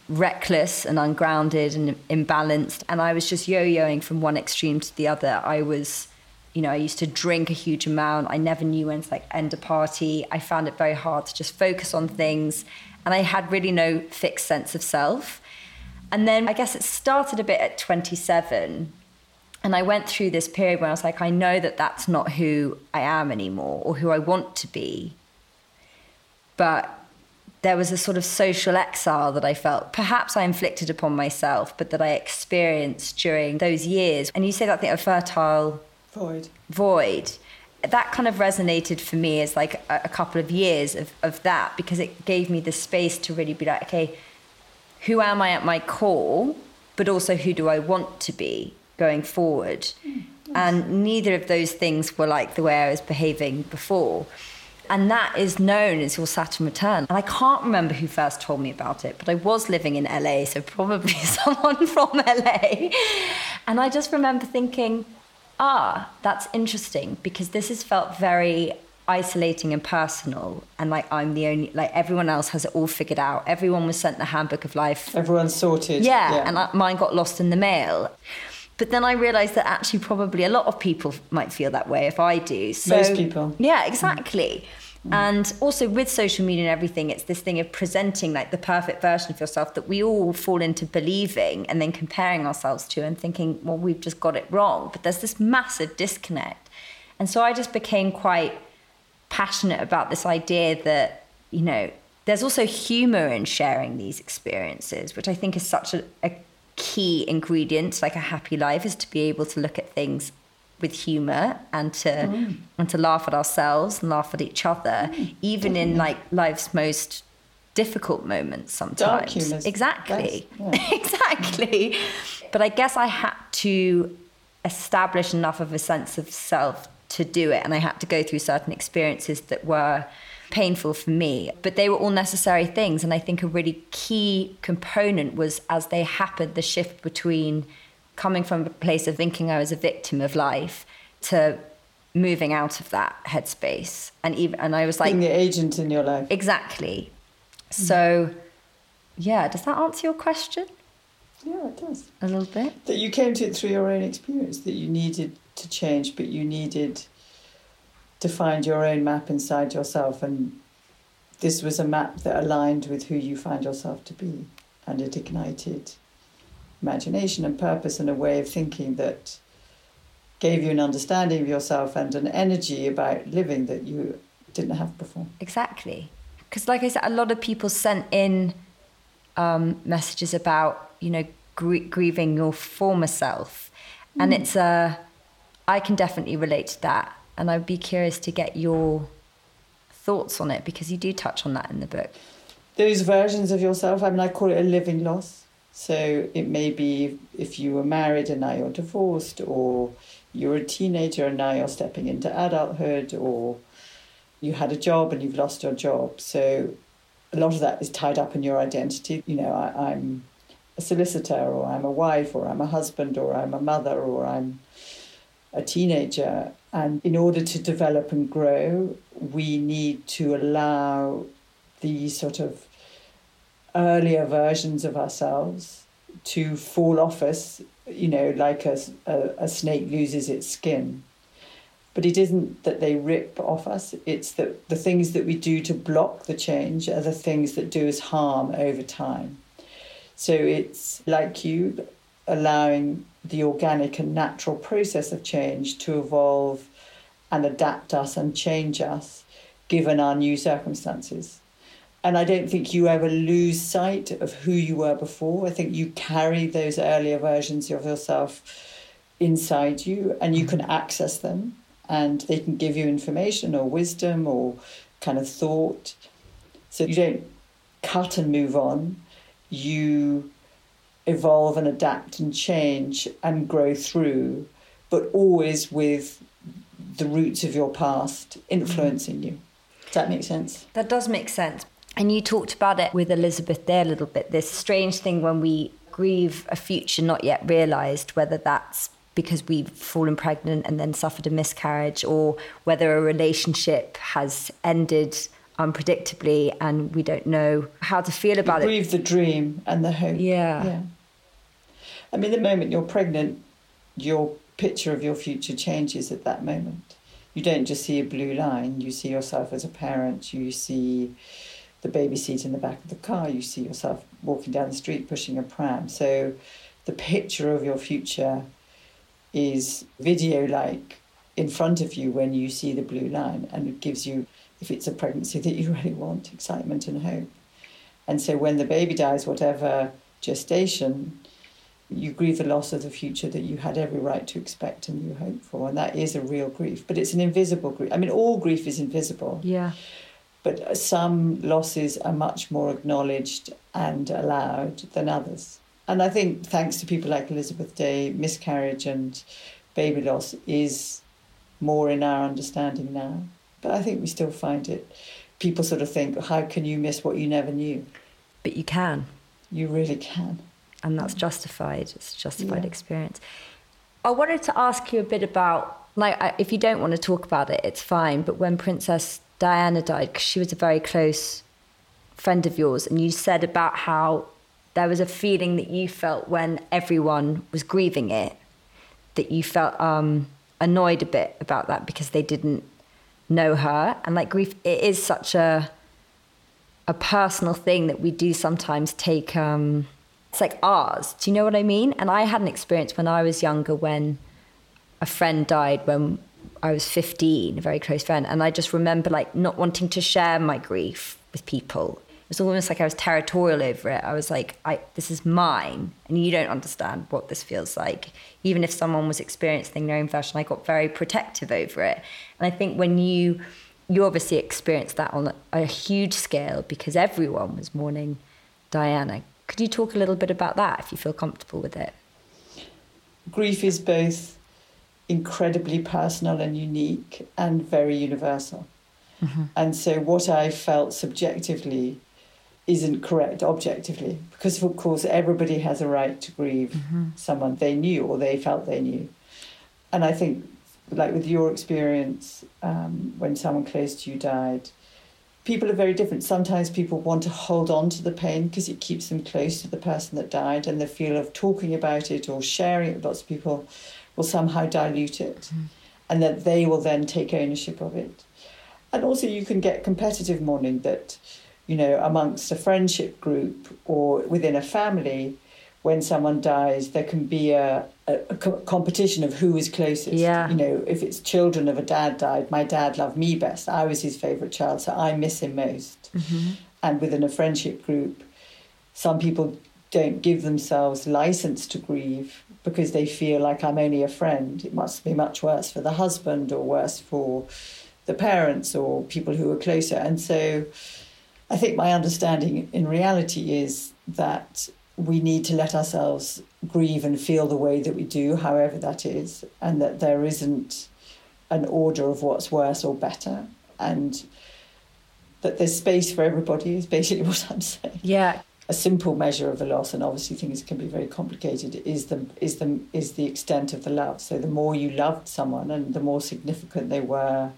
reckless and ungrounded and imbalanced. And I was just yo yoing from one extreme to the other. I was, you know, I used to drink a huge amount. I never knew when to like end a party. I found it very hard to just focus on things. And I had really no fixed sense of self. And then I guess it started a bit at 27. And I went through this period where I was like, I know that that's not who I am anymore or who I want to be. But there was a sort of social exile that I felt. Perhaps I inflicted upon myself, but that I experienced during those years. And you say that thing, of fertile void. Void. That kind of resonated for me as like a, a couple of years of, of that because it gave me the space to really be like, okay, who am I at my core, but also who do I want to be going forward? Mm, and neither of those things were like the way I was behaving before. And that is known as your Saturn return. And I can't remember who first told me about it, but I was living in LA, so probably someone from LA. And I just remember thinking, ah, that's interesting because this has felt very isolating and personal and like i'm the only like everyone else has it all figured out everyone was sent the handbook of life everyone's sorted yeah, yeah. and I, mine got lost in the mail but then I realised that actually, probably a lot of people might feel that way if I do. So, Most people. Yeah, exactly. Mm. And also with social media and everything, it's this thing of presenting like the perfect version of yourself that we all fall into believing and then comparing ourselves to and thinking, well, we've just got it wrong. But there's this massive disconnect. And so I just became quite passionate about this idea that, you know, there's also humor in sharing these experiences, which I think is such a, a key ingredient like a happy life is to be able to look at things with humor and to mm. and to laugh at ourselves and laugh at each other mm, even definitely. in like life's most difficult moments sometimes exactly yeah. exactly but i guess i had to establish enough of a sense of self to do it and i had to go through certain experiences that were painful for me, but they were all necessary things. And I think a really key component was as they happened, the shift between coming from a place of thinking I was a victim of life to moving out of that headspace. And even and I was like being the agent in your life. Exactly. Mm-hmm. So yeah, does that answer your question? Yeah, it does. A little bit. That you came to it through your own experience, that you needed to change, but you needed to find your own map inside yourself. And this was a map that aligned with who you find yourself to be. And it ignited imagination and purpose and a way of thinking that gave you an understanding of yourself and an energy about living that you didn't have before. Exactly. Because, like I said, a lot of people sent in um, messages about, you know, gr- grieving your former self. And mm. it's a, I can definitely relate to that and I'd be curious to get your thoughts on it because you do touch on that in the book. Those versions of yourself, I mean, I call it a living loss. So it may be if you were married and now you're divorced, or you're a teenager and now you're stepping into adulthood, or you had a job and you've lost your job. So a lot of that is tied up in your identity. You know, I, I'm a solicitor, or I'm a wife, or I'm a husband, or I'm a mother, or I'm a teenager. And in order to develop and grow, we need to allow the sort of earlier versions of ourselves to fall off us, you know, like a, a, a, snake loses its skin. But it isn't that they rip off us, it's that the things that we do to block the change are the things that do us harm over time. So it's like you allowing the organic and natural process of change to evolve and adapt us and change us given our new circumstances. And I don't think you ever lose sight of who you were before. I think you carry those earlier versions of yourself inside you and you can access them and they can give you information or wisdom or kind of thought. So you don't cut and move on. You evolve and adapt and change and grow through, but always with the roots of your past mm-hmm. influencing you. Does that make sense? That does make sense. And you talked about it with Elizabeth there a little bit this strange thing when we grieve a future not yet realized, whether that's because we've fallen pregnant and then suffered a miscarriage, or whether a relationship has ended unpredictably and we don't know how to feel about you grieve it. Grieve the dream and the hope. Yeah. Yeah. I mean, the moment you're pregnant, your picture of your future changes at that moment. You don't just see a blue line, you see yourself as a parent, you see the baby seat in the back of the car, you see yourself walking down the street pushing a pram. So the picture of your future is video like in front of you when you see the blue line, and it gives you, if it's a pregnancy that you really want, excitement and hope. And so when the baby dies, whatever gestation, you grieve the loss of the future that you had every right to expect and you hope for. And that is a real grief, but it's an invisible grief. I mean, all grief is invisible. Yeah but some losses are much more acknowledged and allowed than others. And I think, thanks to people like Elizabeth Day, miscarriage and baby loss is more in our understanding now. But I think we still find it. People sort of think, how can you miss what you never knew? But you can. You really can. And that's justified. It's a justified yeah. experience. I wanted to ask you a bit about, like, if you don't want to talk about it, it's fine. But when Princess Diana died because she was a very close friend of yours, and you said about how there was a feeling that you felt when everyone was grieving it, that you felt um, annoyed a bit about that because they didn't know her, and like grief, it is such a a personal thing that we do sometimes take. Um, it's like ours. Do you know what I mean? And I had an experience when I was younger when a friend died when I was 15, a very close friend, and I just remember like not wanting to share my grief with people. It was almost like I was territorial over it. I was like, I, this is mine, and you don't understand what this feels like. Even if someone was experiencing their own version, I got very protective over it. And I think when you, you obviously experienced that on a huge scale because everyone was mourning Diana. Could you talk a little bit about that if you feel comfortable with it? Grief is both incredibly personal and unique and very universal. Mm-hmm. And so what I felt subjectively isn't correct objectively because of course everybody has a right to grieve mm-hmm. someone they knew or they felt they knew. And I think like with your experience um, when someone close to you died, people are very different. Sometimes people want to hold on to the pain because it keeps them close to the person that died and the feel of talking about it or sharing it with lots of people will somehow dilute it mm. and that they will then take ownership of it. And also, you can get competitive mourning that, you know, amongst a friendship group or within a family, when someone dies, there can be a, a, a competition of who is closest. Yeah. You know, if it's children of a dad died, my dad loved me best. I was his favourite child, so I miss him most. Mm-hmm. And within a friendship group, some people don't give themselves license to grieve because they feel like I'm only a friend. It must be much worse for the husband or worse for the parents or people who are closer. And so I think my understanding in reality is that we need to let ourselves grieve and feel the way that we do, however that is, and that there isn't an order of what's worse or better, and that there's space for everybody is basically what I'm saying. Yeah. A simple measure of the loss, and obviously things can be very complicated, is the is the is the extent of the love. So the more you loved someone and the more significant they were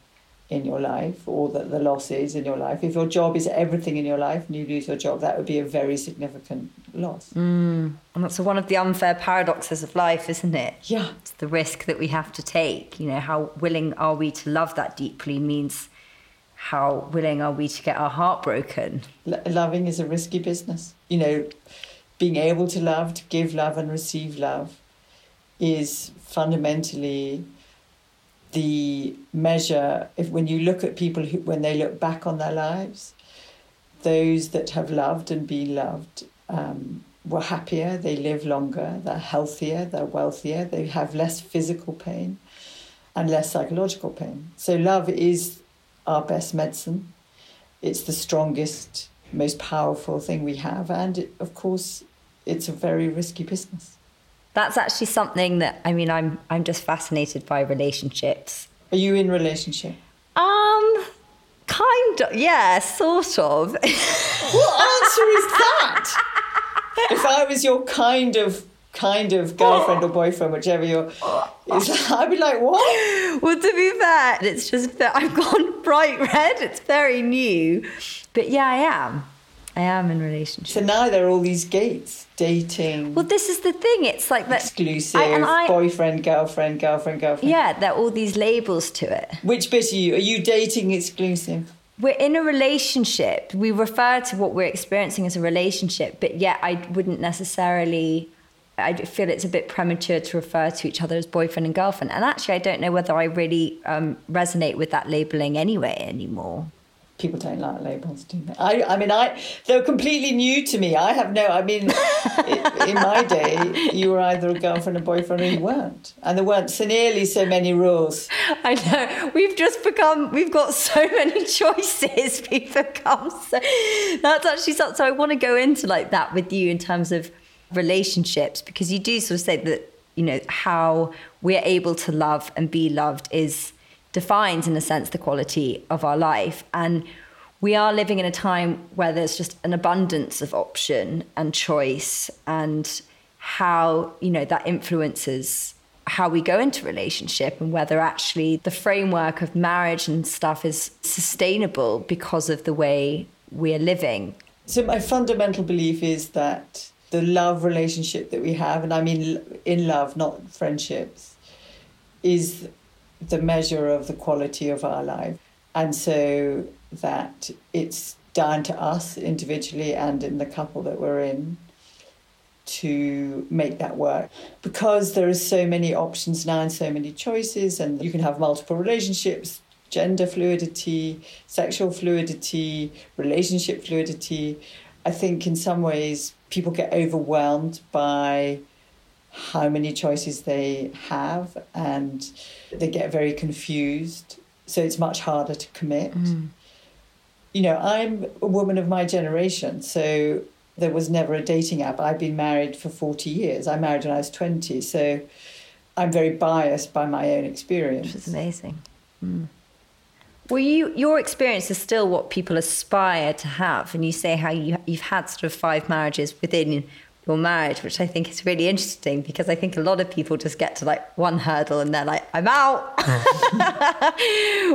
in your life or that the loss is in your life. If your job is everything in your life and you lose your job, that would be a very significant loss. Mm. And that's one of the unfair paradoxes of life, isn't it? Yeah. It's the risk that we have to take. You know, how willing are we to love that deeply means how willing are we to get our heart broken? L- loving is a risky business. You know, being able to love, to give love and receive love is fundamentally the measure if when you look at people who when they look back on their lives those that have loved and been loved um, were happier they live longer they're healthier they're wealthier they have less physical pain and less psychological pain so love is our best medicine it's the strongest most powerful thing we have and it, of course it's a very risky business that's actually something that I mean I'm I'm just fascinated by relationships. Are you in relationship? Um kind of yeah, sort of. what answer is that? if I was your kind of kind of girlfriend or boyfriend, whichever you're, I'd be like, what? Well, to be fair, it's just that I've gone bright red. It's very new, but yeah, I am. I am in relationship. So now there are all these gates, dating. Well, this is the thing. It's like that exclusive I, I, boyfriend, girlfriend, girlfriend, girlfriend. Yeah, there are all these labels to it. Which bit are you? Are you dating exclusive? We're in a relationship. We refer to what we're experiencing as a relationship, but yet I wouldn't necessarily. I feel it's a bit premature to refer to each other as boyfriend and girlfriend. And actually, I don't know whether I really um, resonate with that labeling anyway anymore people don't like labels, do they? I, I mean, I they're completely new to me. I have no. I mean, in my day, you were either a girlfriend or boyfriend, or you weren't, and there weren't so nearly so many rules. I know. We've just become. We've got so many choices. We've become so. That's actually so. So I want to go into like that with you in terms of relationships because you do sort of say that you know how we're able to love and be loved is defines, in a sense, the quality of our life. And we are living in a time where there's just an abundance of option and choice, and how you know that influences how we go into relationship and whether actually the framework of marriage and stuff is sustainable because of the way we're living. So my fundamental belief is that the love relationship that we have, and I mean in love, not friendships, is the measure of the quality of our life. And so that it's down to us individually and in the couple that we're in to make that work because there are so many options now and so many choices and you can have multiple relationships gender fluidity sexual fluidity relationship fluidity i think in some ways people get overwhelmed by how many choices they have and they get very confused. So it's much harder to commit. Mm. You know, I'm a woman of my generation, so there was never a dating app. I've been married for 40 years. I married when I was 20, so I'm very biased by my own experience. Which is amazing. Mm. Well, you, your experience is still what people aspire to have, and you say how you, you've had sort of five marriages within your marriage, which I think is really interesting because I think a lot of people just get to like one hurdle and they're like, I'm out.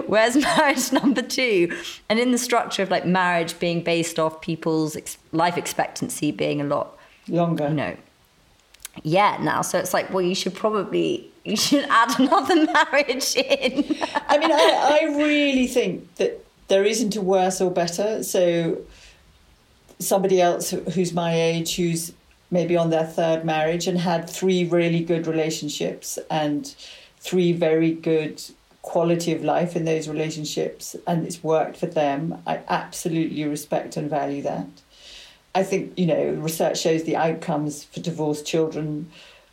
Where's marriage number two? And in the structure of like marriage being based off people's ex- life expectancy being a lot longer, you know, yeah, now. So it's like, well, you should probably you should add another marriage in. I mean, I, I really think that there isn't a worse or better. So somebody else who's my age who's maybe on their third marriage and had three really good relationships and three very good quality of life in those relationships and it's worked for them i absolutely respect and value that i think you know research shows the outcomes for divorced children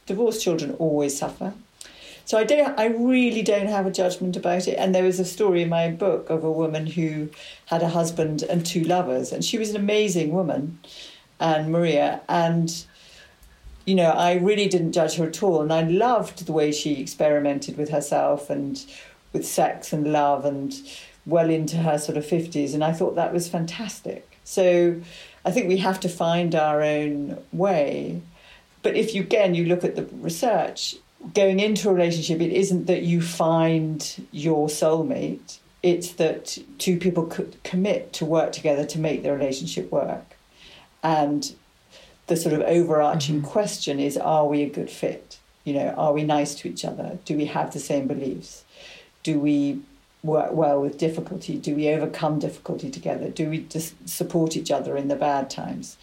divorced children always suffer so i don't i really don't have a judgment about it and there was a story in my book of a woman who had a husband and two lovers and she was an amazing woman and maria and you know, I really didn't judge her at all. And I loved the way she experimented with herself and with sex and love and well into her sort of 50s. And I thought that was fantastic. So I think we have to find our own way. But if you, again, you look at the research, going into a relationship, it isn't that you find your soulmate, it's that two people could commit to work together to make the relationship work. And the sort of overarching mm-hmm. question is are we a good fit? You know, are we nice to each other? Do we have the same beliefs? Do we work well with difficulty? Do we overcome difficulty together? Do we just support each other in the bad times?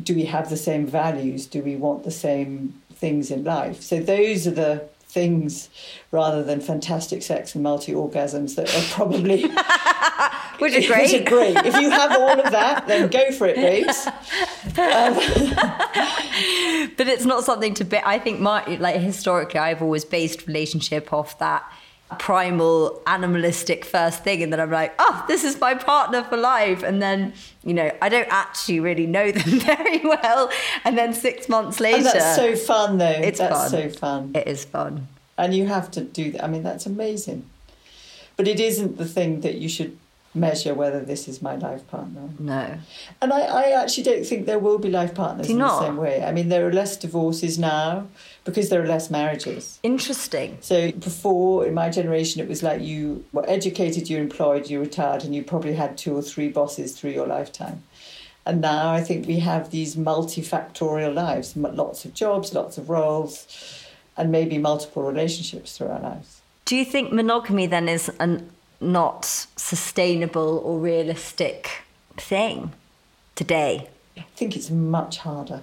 Do we have the same values? Do we want the same things in life? So those are the things rather than fantastic sex and multi orgasms that are probably which is great. which are great. If you have all of that, then go for it, babes. Um, but it's not something to be. I think my like historically, I've always based relationship off that primal animalistic first thing and then I'm like oh this is my partner for life and then you know I don't actually really know them very well and then 6 months later and that's so fun though it's that's fun. so fun it is fun and you have to do that I mean that's amazing but it isn't the thing that you should measure whether this is my life partner. No. And I, I actually don't think there will be life partners in not? the same way. I mean, there are less divorces now because there are less marriages. Interesting. So before, in my generation, it was like you were educated, you employed, you retired, and you probably had two or three bosses through your lifetime. And now I think we have these multifactorial lives, lots of jobs, lots of roles, and maybe multiple relationships through our lives. Do you think monogamy then is an not sustainable or realistic thing today? I think it's much harder.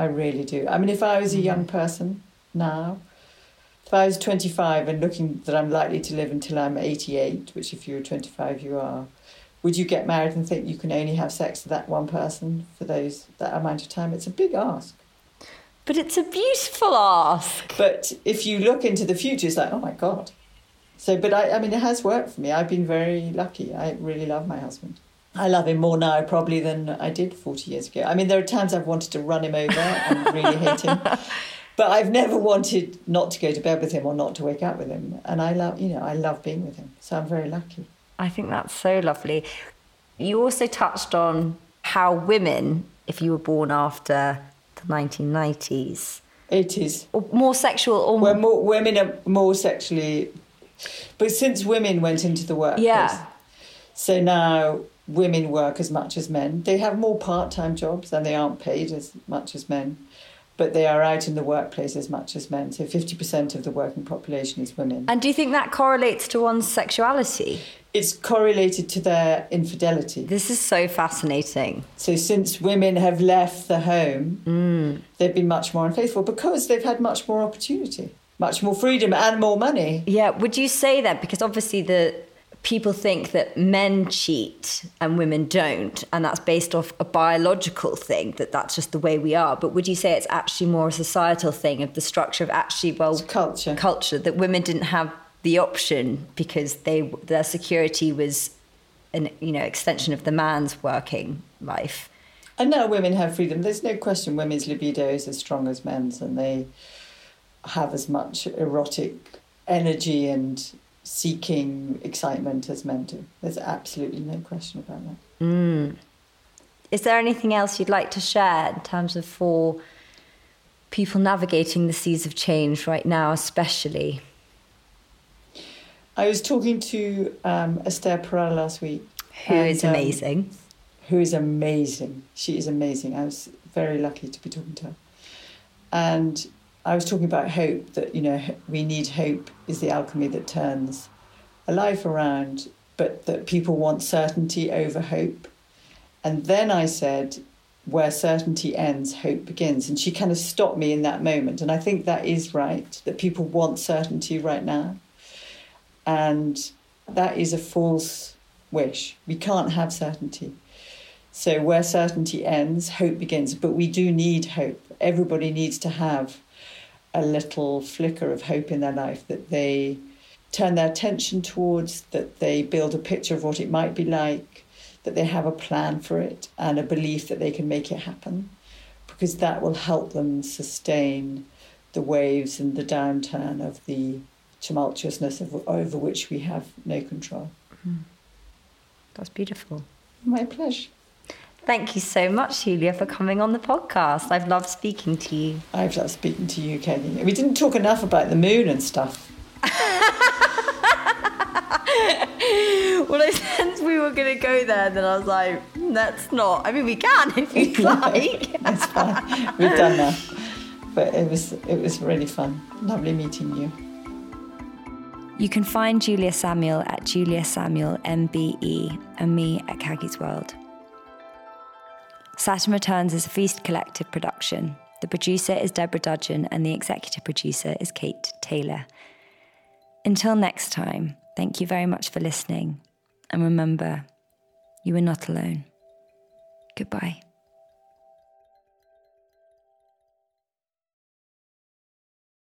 I really do. I mean, if I was a young mm. person now, if I was 25 and looking that I'm likely to live until I'm 88, which if you're 25 you are, would you get married and think you can only have sex with that one person for those that amount of time? It's a big ask. But it's a beautiful ask. But if you look into the future, it's like, oh my God, so, but I, I mean, it has worked for me. I've been very lucky. I really love my husband. I love him more now probably than I did 40 years ago. I mean, there are times I've wanted to run him over and really hate him. But I've never wanted not to go to bed with him or not to wake up with him. And I love, you know, I love being with him. So I'm very lucky. I think that's so lovely. You also touched on how women, if you were born after the 1990s, 80s, or more sexual, or Where more, women are more sexually but since women went into the workplace, yeah. so now women work as much as men. They have more part time jobs and they aren't paid as much as men, but they are out in the workplace as much as men. So 50% of the working population is women. And do you think that correlates to one's sexuality? It's correlated to their infidelity. This is so fascinating. So, since women have left the home, mm. they've been much more unfaithful because they've had much more opportunity much more freedom and more money. Yeah, would you say that? Because obviously the people think that men cheat and women don't and that's based off a biological thing that that's just the way we are. But would you say it's actually more a societal thing of the structure of actually well it's culture. culture that women didn't have the option because they their security was an you know extension of the man's working life? And now women have freedom. There's no question women's libido is as strong as men's and they have as much erotic energy and seeking excitement as men do. There's absolutely no question about that. Mm. Is there anything else you'd like to share in terms of for people navigating the seas of change right now, especially? I was talking to um, Esther Perel last week. Who and, is um, amazing. Um, who is amazing. She is amazing. I was very lucky to be talking to her. And I was talking about hope, that, you know, we need hope is the alchemy that turns a life around, but that people want certainty over hope. And then I said, where certainty ends, hope begins. And she kind of stopped me in that moment. And I think that is right, that people want certainty right now. And that is a false wish. We can't have certainty. So, where certainty ends, hope begins. But we do need hope. Everybody needs to have a little flicker of hope in their life that they turn their attention towards, that they build a picture of what it might be like, that they have a plan for it and a belief that they can make it happen. because that will help them sustain the waves and the downturn of the tumultuousness of, over which we have no control. Mm. That's beautiful. My pleasure. Thank you so much, Julia, for coming on the podcast. I've loved speaking to you. I've loved speaking to you, Caggie. We didn't talk enough about the moon and stuff. well, I since we were going to go there, then I was like, hmm, that's not. I mean, we can if you'd like. That's fine. We've done that. But it was it was really fun. Lovely meeting you. You can find Julia Samuel at Julia Samuel MBE and me at Caggie's World. Saturn Returns is a Feast Collective production. The producer is Deborah Dudgeon and the executive producer is Kate Taylor. Until next time, thank you very much for listening. And remember, you are not alone. Goodbye.